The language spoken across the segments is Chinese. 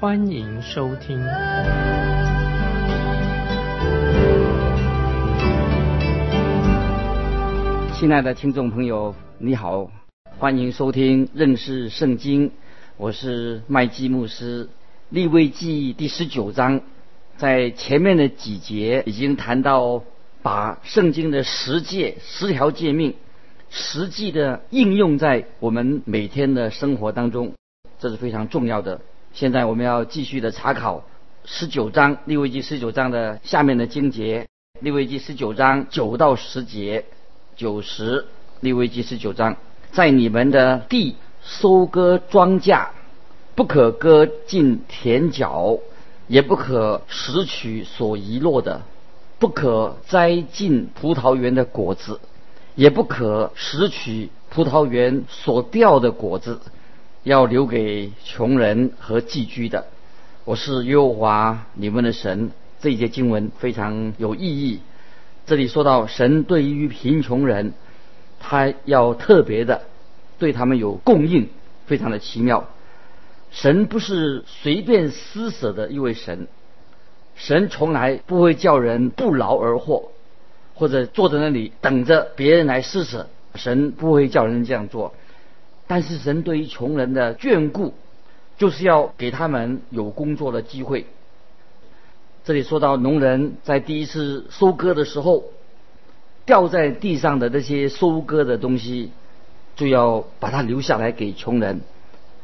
欢迎收听。亲爱的听众朋友，你好，欢迎收听认识圣经，我是麦基牧师。立位记第十九章，在前面的几节已经谈到。把圣经的十诫、十条诫命实际的应用在我们每天的生活当中，这是非常重要的。现在我们要继续的查考十九章利未记十九章的下面的经节，利未记十九章九到十节，九十利未记十九章，在你们的地收割庄稼，不可割尽田角，也不可拾取所遗落的。不可摘尽葡萄园的果子，也不可拾取葡萄园所掉的果子，要留给穷人和寄居的。我是耶和华你们的神。这一节经文非常有意义。这里说到神对于贫穷人，他要特别的对他们有供应，非常的奇妙。神不是随便施舍的一位神。神从来不会叫人不劳而获，或者坐在那里等着别人来施舍。神不会叫人这样做。但是神对于穷人的眷顾，就是要给他们有工作的机会。这里说到农人在第一次收割的时候，掉在地上的那些收割的东西，就要把它留下来给穷人，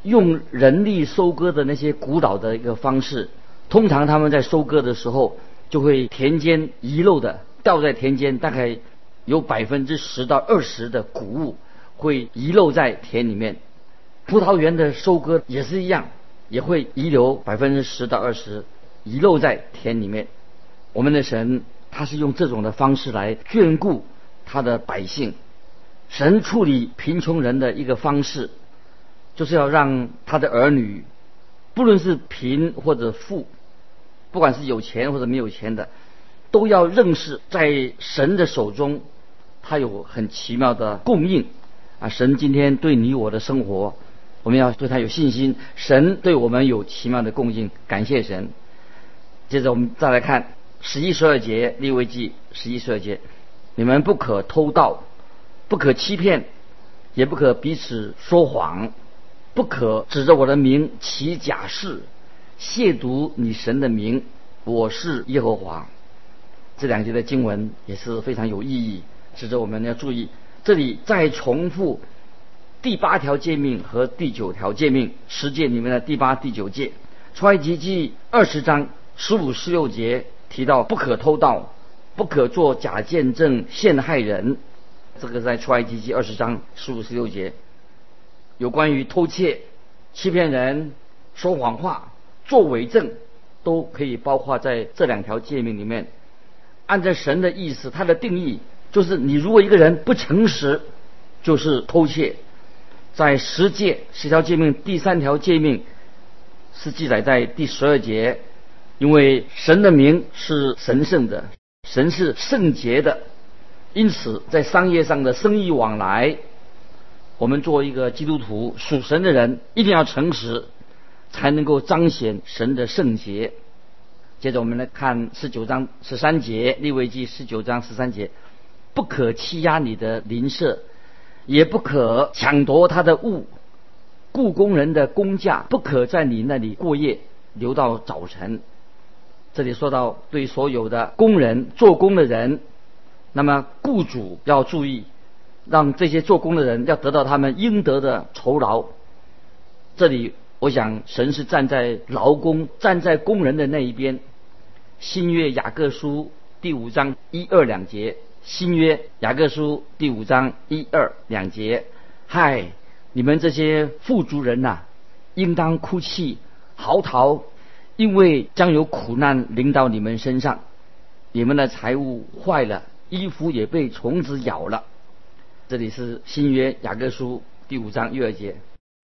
用人力收割的那些古老的一个方式。通常他们在收割的时候，就会田间遗漏的掉在田间，大概有百分之十到二十的谷物会遗漏在田里面。葡萄园的收割也是一样，也会遗留百分之十到二十遗漏在田里面。我们的神他是用这种的方式来眷顾他的百姓。神处理贫穷人的一个方式，就是要让他的儿女，不论是贫或者富。不管是有钱或者没有钱的，都要认识在神的手中，他有很奇妙的供应啊！神今天对你我的生活，我们要对他有信心。神对我们有奇妙的供应，感谢神。接着我们再来看十一十二节立位记十一十二节：你们不可偷盗，不可欺骗，也不可彼此说谎，不可指着我的名起假誓。亵渎你神的名，我是耶和华。这两节的经文也是非常有意义，值得我们要注意。这里再重复第八条诫命和第九条诫命，十诫里面的第八、第九诫。出埃及记二十章十五、十六节提到不可偷盗，不可做假见证陷害人。这个在出埃及记二十章十五、十六节，有关于偷窃、欺骗人、说谎话。作伪证都可以包括在这两条诫命里面。按照神的意思，他的定义就是：你如果一个人不诚实，就是偷窃。在十诫十条诫命第三条诫命是记载在第十二节，因为神的名是神圣的，神是圣洁的，因此在商业上的生意往来，我们作为一个基督徒属神的人，一定要诚实。才能够彰显神的圣洁。接着我们来看十九章十三节，利未记十九章十三节：不可欺压你的邻舍，也不可抢夺他的物。雇工人的工价不可在你那里过夜，留到早晨。这里说到对所有的工人做工的人，那么雇主要注意，让这些做工的人要得到他们应得的酬劳。这里。我想，神是站在劳工、站在工人的那一边。新约雅各书第五章一二两节，新约雅各书第五章一二两节。嗨，你们这些富足人呐，应当哭泣嚎啕，因为将有苦难临到你们身上，你们的财物坏了，衣服也被虫子咬了。这里是新约雅各书第五章第二节，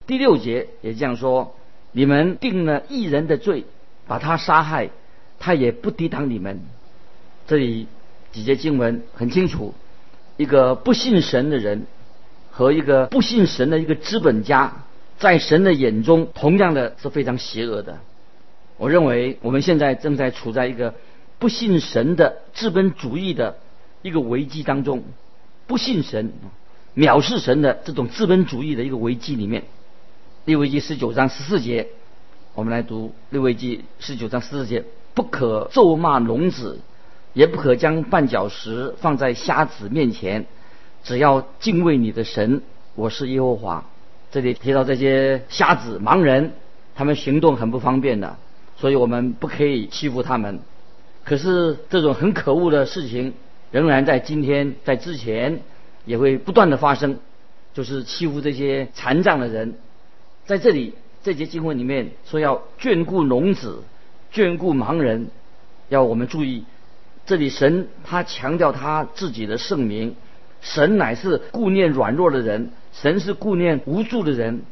第六节也这样说：你们定了一人的罪，把他杀害，他也不抵挡你们。这里几节经文很清楚，一个不信神的人和一个不信神的一个资本家，在神的眼中同样的是非常邪恶的。我认为我们现在正在处在一个不信神的资本主义的一个危机当中，不信神、藐视神的这种资本主义的一个危机里面。利未记十九章十四节，我们来读利未记十九章十四节：不可咒骂聋子，也不可将绊脚石放在瞎子面前，只要敬畏你的神，我是耶和华。这里提到这些瞎子、盲人，他们行动很不方便的。所以我们不可以欺负他们，可是这种很可恶的事情仍然在今天在之前也会不断的发生，就是欺负这些残障的人。在这里这节经文里面说要眷顾聋子，眷顾盲人，要我们注意，这里神他强调他自己的圣名，神乃是顾念软弱的人，神是顾念无助的人，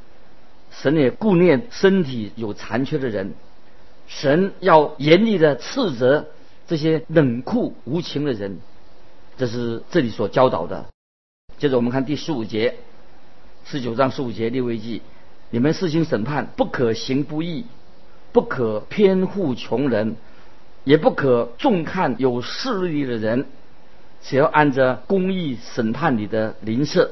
神也顾念身体有残缺的人。神要严厉的斥责这些冷酷无情的人，这是这里所教导的。接着我们看第十五节，十九章十五节列为记：你们施行审判，不可行不义，不可偏护穷人，也不可重看有势力的人，只要按着公义审判你的邻舍。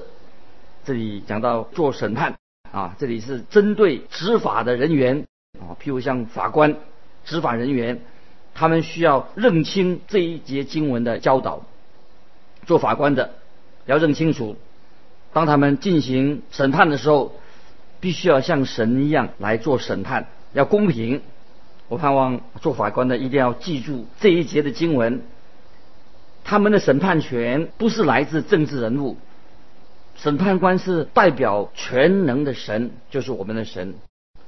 这里讲到做审判啊，这里是针对执法的人员。啊，譬如像法官、执法人员，他们需要认清这一节经文的教导。做法官的要认清楚，当他们进行审判的时候，必须要像神一样来做审判，要公平。我盼望做法官的一定要记住这一节的经文。他们的审判权不是来自政治人物，审判官是代表全能的神，就是我们的神，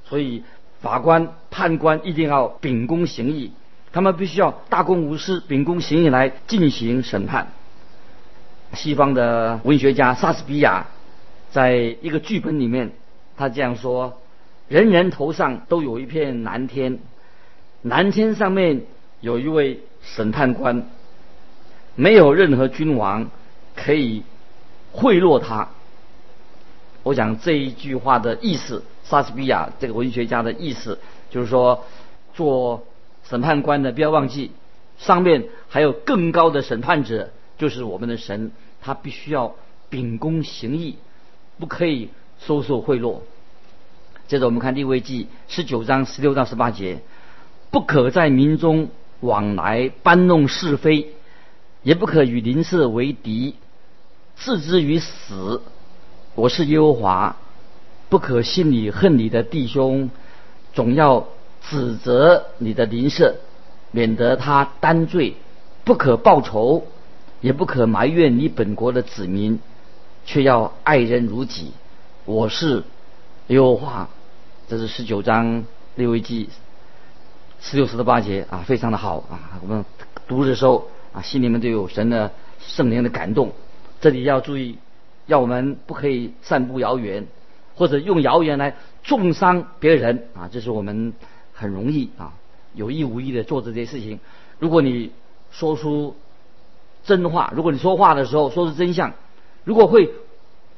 所以。法官、判官一定要秉公行义，他们必须要大公无私、秉公行义来进行审判。西方的文学家莎士比亚在一个剧本里面，他这样说：“人人头上都有一片蓝天，南天上面有一位审判官，没有任何君王可以贿赂他。”我想这一句话的意思。莎士比亚这个文学家的意思就是说，做审判官的不要忘记，上面还有更高的审判者，就是我们的神，他必须要秉公行义，不可以收受贿赂。接着我们看利未记十九章十六到十八节，不可在民中往来搬弄是非，也不可与邻舍为敌，置之于死。我是耶和华。不可心里恨你的弟兄，总要指责你的邻舍，免得他担罪；不可报仇，也不可埋怨你本国的子民，却要爱人如己。我是耶和华。这是十九章六位记十六十八节啊，非常的好啊。我们读的时候啊，心里面都有神的圣灵的感动。这里要注意，要我们不可以散布谣言。或者用谣言来重伤别人啊，这是我们很容易啊有意无意的做这些事情。如果你说出真话，如果你说话的时候说出真相，如果会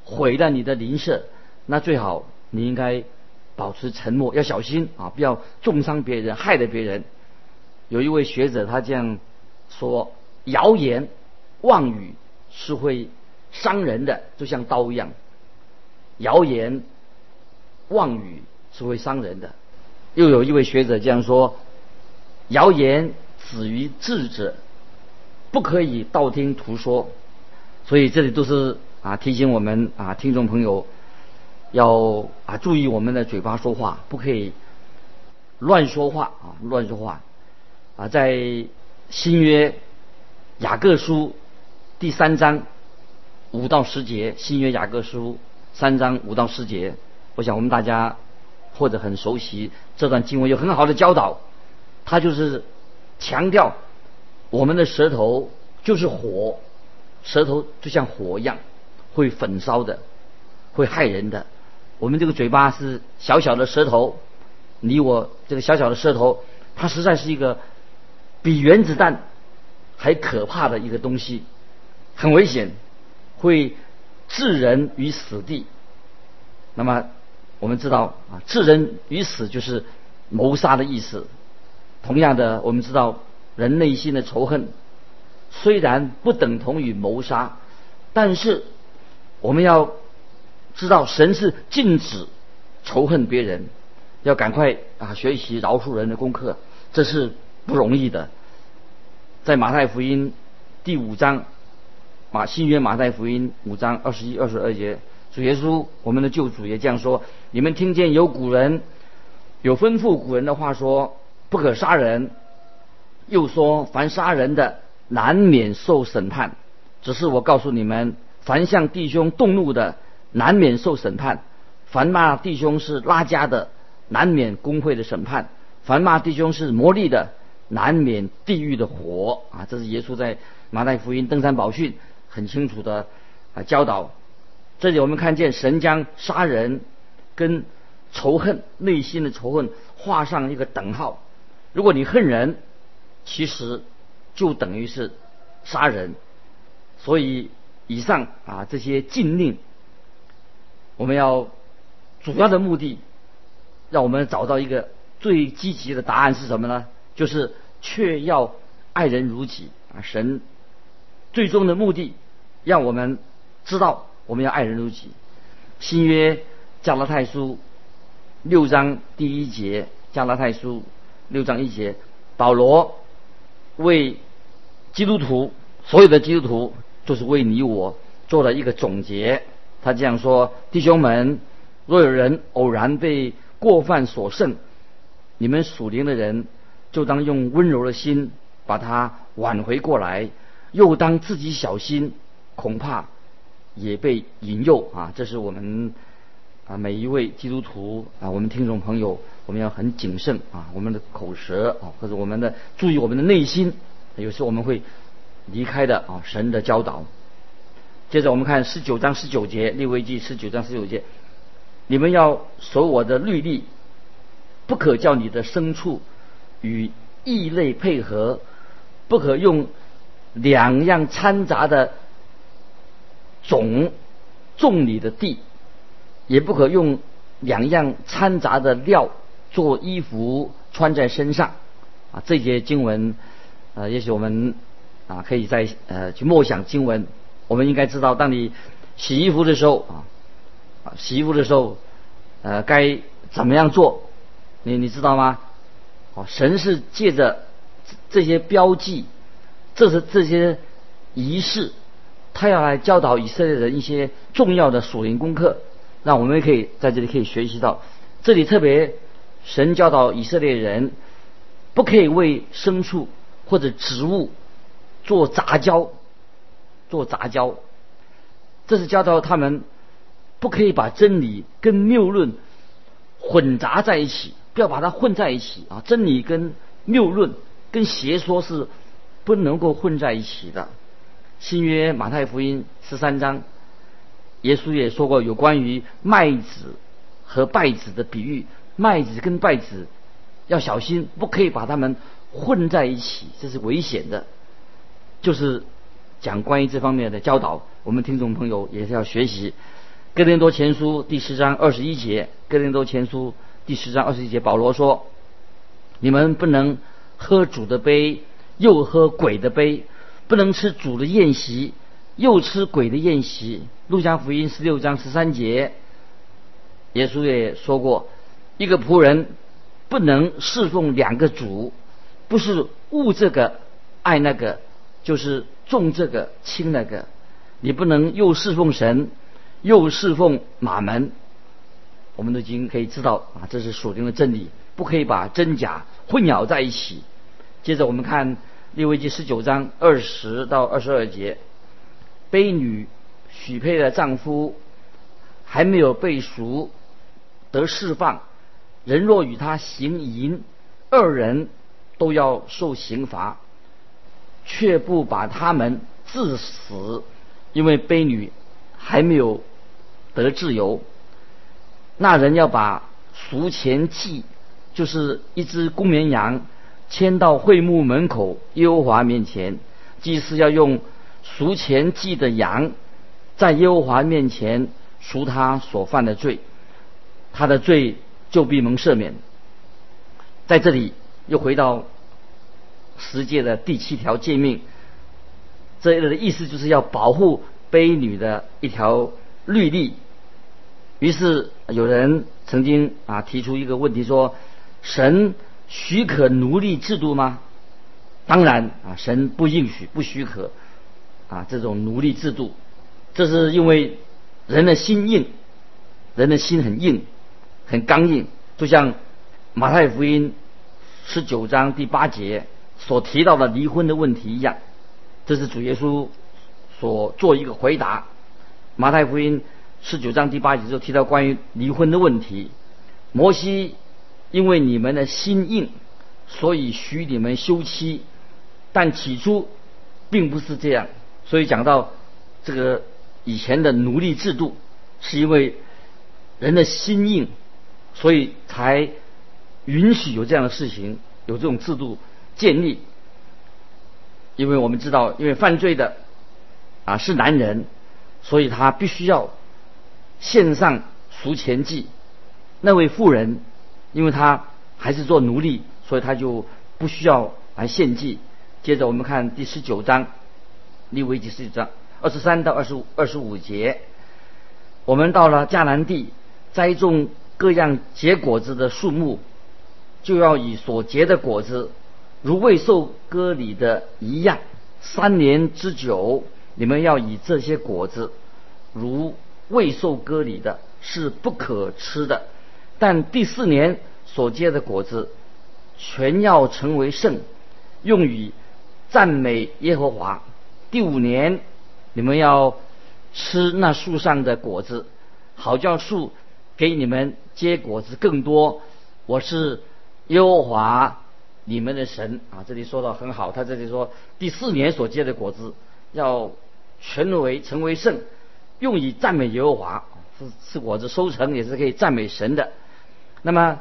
毁了你的邻舍，那最好你应该保持沉默，要小心啊，不要重伤别人，害了别人。有一位学者他这样说：谣言、妄语是会伤人的，就像刀一样。谣言、妄语是会伤人的。又有一位学者这样说：“谣言止于智者，不可以道听途说。”所以这里都是啊提醒我们啊听众朋友要啊注意我们的嘴巴说话，不可以乱说话啊乱说话啊。在新约雅各书第三章五到十节，新约雅各书。三章五到十节，我想我们大家或者很熟悉这段经文，有很好的教导。他就是强调我们的舌头就是火，舌头就像火一样，会焚烧的，会害人的。我们这个嘴巴是小小的舌头，你我这个小小的舌头，它实在是一个比原子弹还可怕的一个东西，很危险，会置人于死地。那么我们知道啊，置人于死就是谋杀的意思。同样的，我们知道人内心的仇恨虽然不等同于谋杀，但是我们要。知道神是禁止仇恨别人，要赶快啊学习饶恕人的功课，这是不容易的。在马太福音第五章，马新约马太福音五章二十一、二十二节，主耶稣我们的救主也这样说：你们听见有古人有吩咐古人的话说，不可杀人，又说凡杀人的难免受审判。只是我告诉你们，凡向弟兄动怒的。难免受审判，凡骂弟兄是拉家的，难免工会的审判；凡骂弟兄是魔力的，难免地狱的火。啊，这是耶稣在马太福音登山宝训很清楚的啊教导。这里我们看见神将杀人跟仇恨内心的仇恨画上一个等号。如果你恨人，其实就等于是杀人。所以以上啊这些禁令。我们要主要的目的，让我们找到一个最积极的答案是什么呢？就是却要爱人如己啊！神最终的目的，让我们知道我们要爱人如己。新约加拉太书六章第一节，加拉太书六章一节，保罗为基督徒所有的基督徒，就是为你我做了一个总结。他这样说：“弟兄们，若有人偶然被过犯所胜，你们属灵的人就当用温柔的心把他挽回过来，又当自己小心，恐怕也被引诱啊！这是我们啊每一位基督徒啊，我们听众朋友，我们要很谨慎啊，我们的口舌啊，或者我们的注意我们的内心，有时我们会离开的啊神的教导。”接着我们看十九章十九节，利未记十九章十九节，你们要守我的律例，不可叫你的牲畜与异类配合，不可用两样掺杂的种种你的地，也不可用两样掺杂的料做衣服穿在身上。啊，这些经文，呃，也许我们啊可以在呃去默想经文。我们应该知道，当你洗衣服的时候啊，洗衣服的时候，呃，该怎么样做？你你知道吗？哦，神是借着这些标记，这是这些仪式，他要来教导以色列人一些重要的属灵功课，让我们也可以在这里可以学习到。这里特别，神教导以色列人，不可以为牲畜或者植物做杂交。做杂交，这是教导他们不可以把真理跟谬论混杂在一起，不要把它混在一起啊！真理跟谬论跟邪说是不能够混在一起的。新约马太福音十三章，耶稣也说过有关于麦子和稗子的比喻，麦子跟稗子要小心，不可以把它们混在一起，这是危险的，就是。讲关于这方面的教导，我们听众朋友也是要学习。《哥林多前书》第十章二十一节，《哥林多前书》第十章二十一节，保罗说：“你们不能喝主的杯，又喝鬼的杯；不能吃主的宴席，又吃鬼的宴席。”《路加福音》十六章十三节，耶稣也说过：“一个仆人不能侍奉两个主，不是误这个爱那个，就是。”重这个轻那个，你不能又侍奉神，又侍奉马门。我们都已经可以知道啊，这是属灵的真理，不可以把真假混淆在一起。接着我们看利未记十九章二十到二十二节，卑女许配的丈夫还没有被赎得释放，人若与他行淫，二人都要受刑罚，却不把他们致死，因为卑女还没有得自由。那人要把赎钱祭，就是一只公绵羊，牵到会幕门口耶和华面前，祭司要用赎钱祭的羊，在耶和华面前赎他所犯的罪，他的罪就必蒙赦免。在这里又回到十诫的第七条诫命，这的意思就是要保护卑女的一条律例。于是有人曾经啊提出一个问题说：神许可奴隶制度吗？当然啊，神不允许、不许可啊这种奴隶制度。这是因为人的心硬，人的心很硬、很刚硬，就像马太福音十九章第八节所提到的离婚的问题一样。这是主耶稣所做一个回答。马太福音。十九章第八节就提到关于离婚的问题。摩西因为你们的心硬，所以许你们休妻，但起初并不是这样。所以讲到这个以前的奴隶制度，是因为人的心硬，所以才允许有这样的事情，有这种制度建立。因为我们知道，因为犯罪的啊是男人，所以他必须要。献上赎钱祭，那位妇人，因为她还是做奴隶，所以她就不需要来献祭。接着我们看第十九章，利未记十九章二十三到二十五二十五节，我们到了迦南地，栽种各样结果子的树木，就要以所结的果子，如未受割礼的一样，三年之久，你们要以这些果子，如。未受割礼的是不可吃的，但第四年所结的果子全要成为圣，用于赞美耶和华。第五年你们要吃那树上的果子，好叫树给你们结果子更多。我是耶和华你们的神啊！这里说的很好，他这里说第四年所结的果子要全为成为圣。用以赞美耶和华，是是果子收成也是可以赞美神的。那么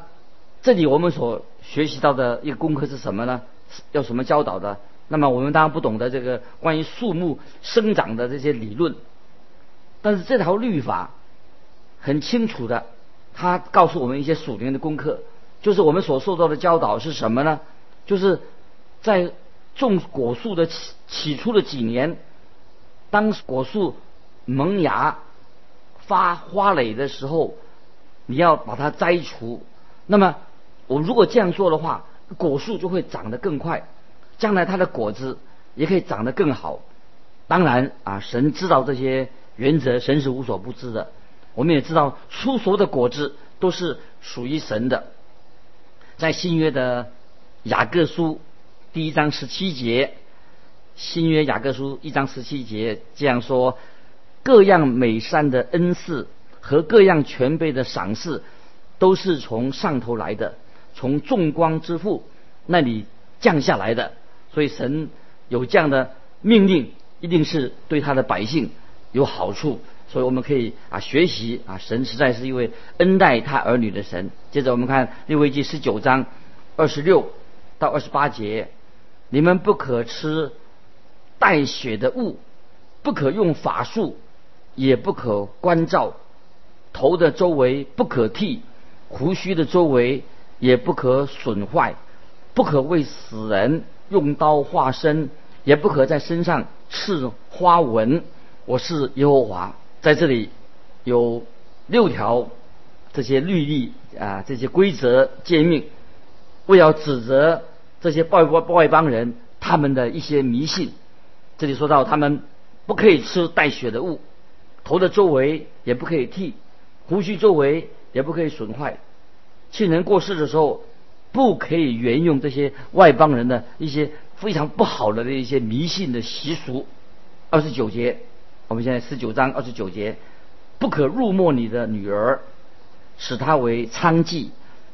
这里我们所学习到的一个功课是什么呢？要什么教导的？那么我们当然不懂得这个关于树木生长的这些理论，但是这条律法很清楚的，它告诉我们一些属灵的功课，就是我们所受到的教导是什么呢？就是在种果树的起起初的几年，当果树。萌芽、发花蕾的时候，你要把它摘除。那么，我如果这样做的话，果树就会长得更快，将来它的果子也可以长得更好。当然啊，神知道这些原则，神是无所不知的。我们也知道，出熟的果子都是属于神的。在新约的雅各书第一章十七节，新约雅各书一章十七节这样说。各样美善的恩赐和各样全备的赏赐，都是从上头来的，从众光之父那里降下来的。所以神有这样的命令，一定是对他的百姓有好处。所以我们可以啊学习啊，神实在是一位恩待他儿女的神。接着我们看利未记十九章二十六到二十八节：你们不可吃带血的物，不可用法术。也不可关照，头的周围不可剃，胡须的周围也不可损坏，不可为死人用刀划身，也不可在身上刺花纹。我是耶和华，在这里有六条这些律例啊，这些规则诫命，为要指责这些外外外邦人他们的一些迷信。这里说到他们不可以吃带血的物。头的周围也不可以剃，胡须周围也不可以损坏。亲人过世的时候，不可以沿用这些外邦人的一些非常不好的的一些迷信的习俗。二十九节，我们现在十九章二十九节，不可入没你的女儿，使她为娼妓，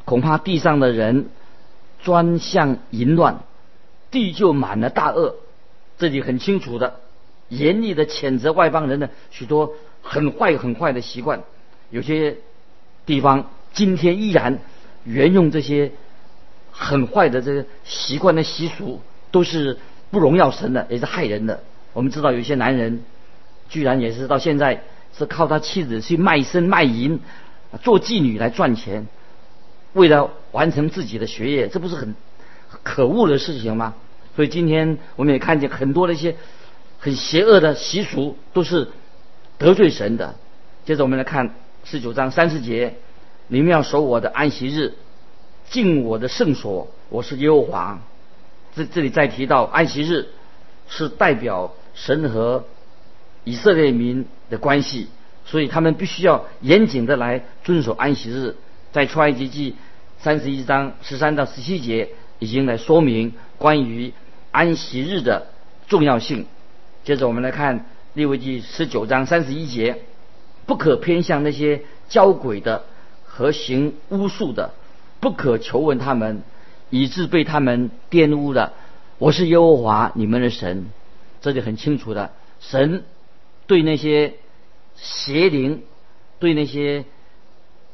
恐怕地上的人专项淫乱，地就满了大恶。这里很清楚的，严厉的谴责外邦人的许多很坏很坏的习惯。有些地方今天依然沿用这些很坏的这个习惯的习俗，都是不荣耀神的，也是害人的。我们知道有些男人居然也是到现在是靠他妻子去卖身卖淫，做妓女来赚钱，为了完成自己的学业，这不是很可恶的事情吗？所以今天我们也看见很多的一些很邪恶的习俗，都是得罪神的。接着我们来看十九章三十节：你们要守我的安息日，敬我的圣所，我是耶和华。这这里再提到安息日，是代表神和以色列民的关系，所以他们必须要严谨的来遵守安息日。在出埃及记三十一章十三到十七节已经来说明关于安息日的重要性。接着我们来看利未记十九章三十一节：不可偏向那些交鬼的和行巫术的，不可求问他们，以致被他们玷污了。我是耶和华你们的神。这里很清楚的，神对那些邪灵、对那些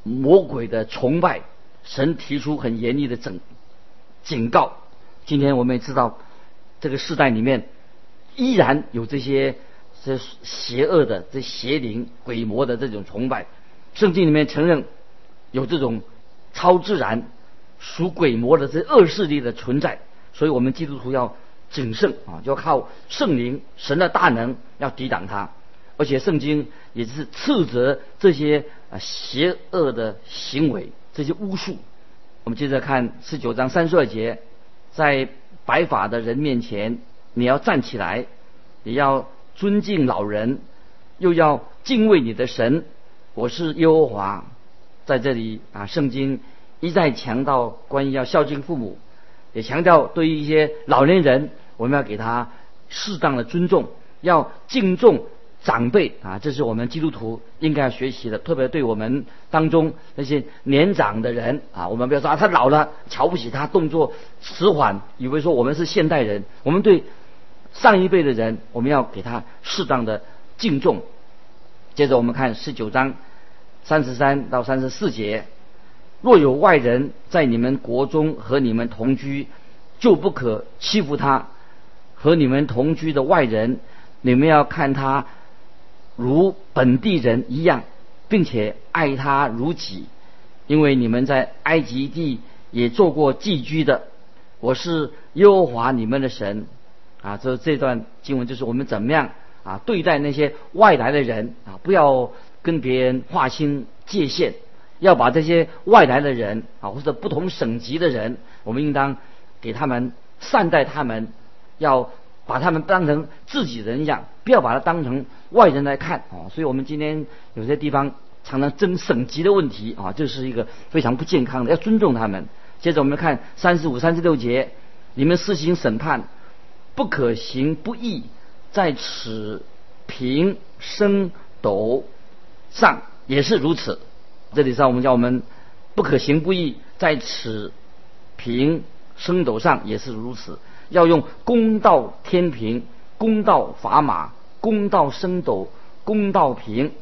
魔鬼的崇拜，神提出很严厉的警警告。今天我们也知道，这个时代里面依然有这些这邪恶的、这邪灵、鬼魔的这种崇拜。圣经里面承认有这种超自然、属鬼魔的这恶势力的存在，所以我们基督徒要。谨慎啊，要靠圣灵、神的大能要抵挡他，而且圣经也是斥责这些啊邪恶的行为，这些巫术。我们接着看十九章三十二节，在白发的人面前，你要站起来，也要尊敬老人，又要敬畏你的神。我是耶和华，在这里啊，圣经一再强调关于要孝敬父母，也强调对于一些老年人。我们要给他适当的尊重，要敬重长辈啊，这是我们基督徒应该要学习的。特别对我们当中那些年长的人啊，我们不要说啊，他老了，瞧不起他，动作迟缓，以为说我们是现代人。我们对上一辈的人，我们要给他适当的敬重。接着我们看十九章三十三到三十四节：若有外人在你们国中和你们同居，就不可欺负他。和你们同居的外人，你们要看他如本地人一样，并且爱他如己，因为你们在埃及地也做过寄居的。我是耶和华你们的神啊！这这段经文就是我们怎么样啊对待那些外来的人啊，不要跟别人划清界限，要把这些外来的人啊或者不同省级的人，我们应当给他们善待他们。要把他们当成自己人一样，不要把他当成外人来看啊！所以我们今天有些地方常常争省级的问题啊，这是一个非常不健康的。要尊重他们。接着我们看三十五、三十六节，你们施行审判，不可行不义，在此平生斗上也是如此。这里上我们叫我们不可行不义，在此平生斗上也是如此。要用公道天平、公道砝码、公道升斗、公道平。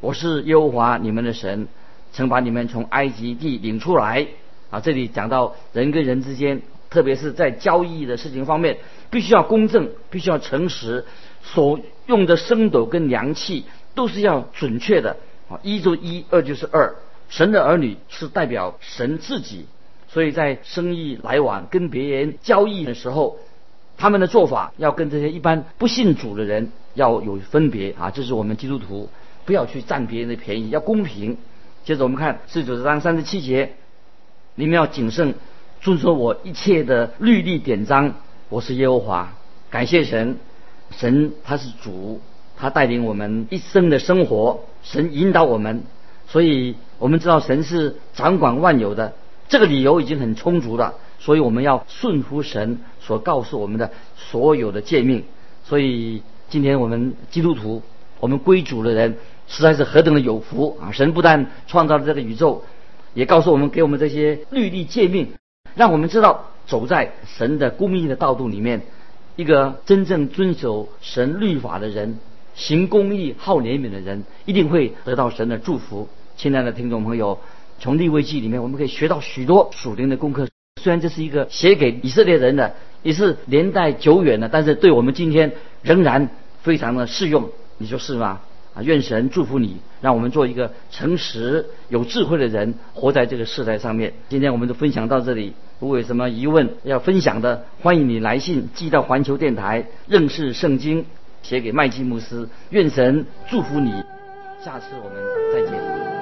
我是耶和华你们的神，曾把你们从埃及地领出来。啊，这里讲到人跟人之间，特别是在交易的事情方面，必须要公正，必须要诚实。所用的升斗跟量器都是要准确的。啊，一就一，二就是二。神的儿女是代表神自己。所以在生意来往、跟别人交易的时候，他们的做法要跟这些一般不信主的人要有分别啊！这是我们基督徒不要去占别人的便宜，要公平。接着我们看四九章三十七节，你们要谨慎遵守我一切的律例典章。我是耶和华，感谢神，神他是主，他带领我们一生的生活，神引导我们，所以我们知道神是掌管万有的。这个理由已经很充足了，所以我们要顺服神所告诉我们的所有的诫命。所以今天我们基督徒，我们归主的人，实在是何等的有福啊！神不但创造了这个宇宙，也告诉我们，给我们这些律例诫命，让我们知道走在神的公义的道路里面，一个真正遵守神律法的人，行公义、好怜悯的人，一定会得到神的祝福。亲爱的听众朋友，从立位记里面我们可以学到许多属灵的功课。虽然这是一个写给以色列人的，也是年代久远的，但是对我们今天仍然非常的适用。你说是吗？啊，愿神祝福你，让我们做一个诚实、有智慧的人，活在这个世代上面。今天我们就分享到这里。如果有什么疑问要分享的，欢迎你来信寄到环球电台认识圣经，写给麦基牧师。愿神祝福你，下次我们再见。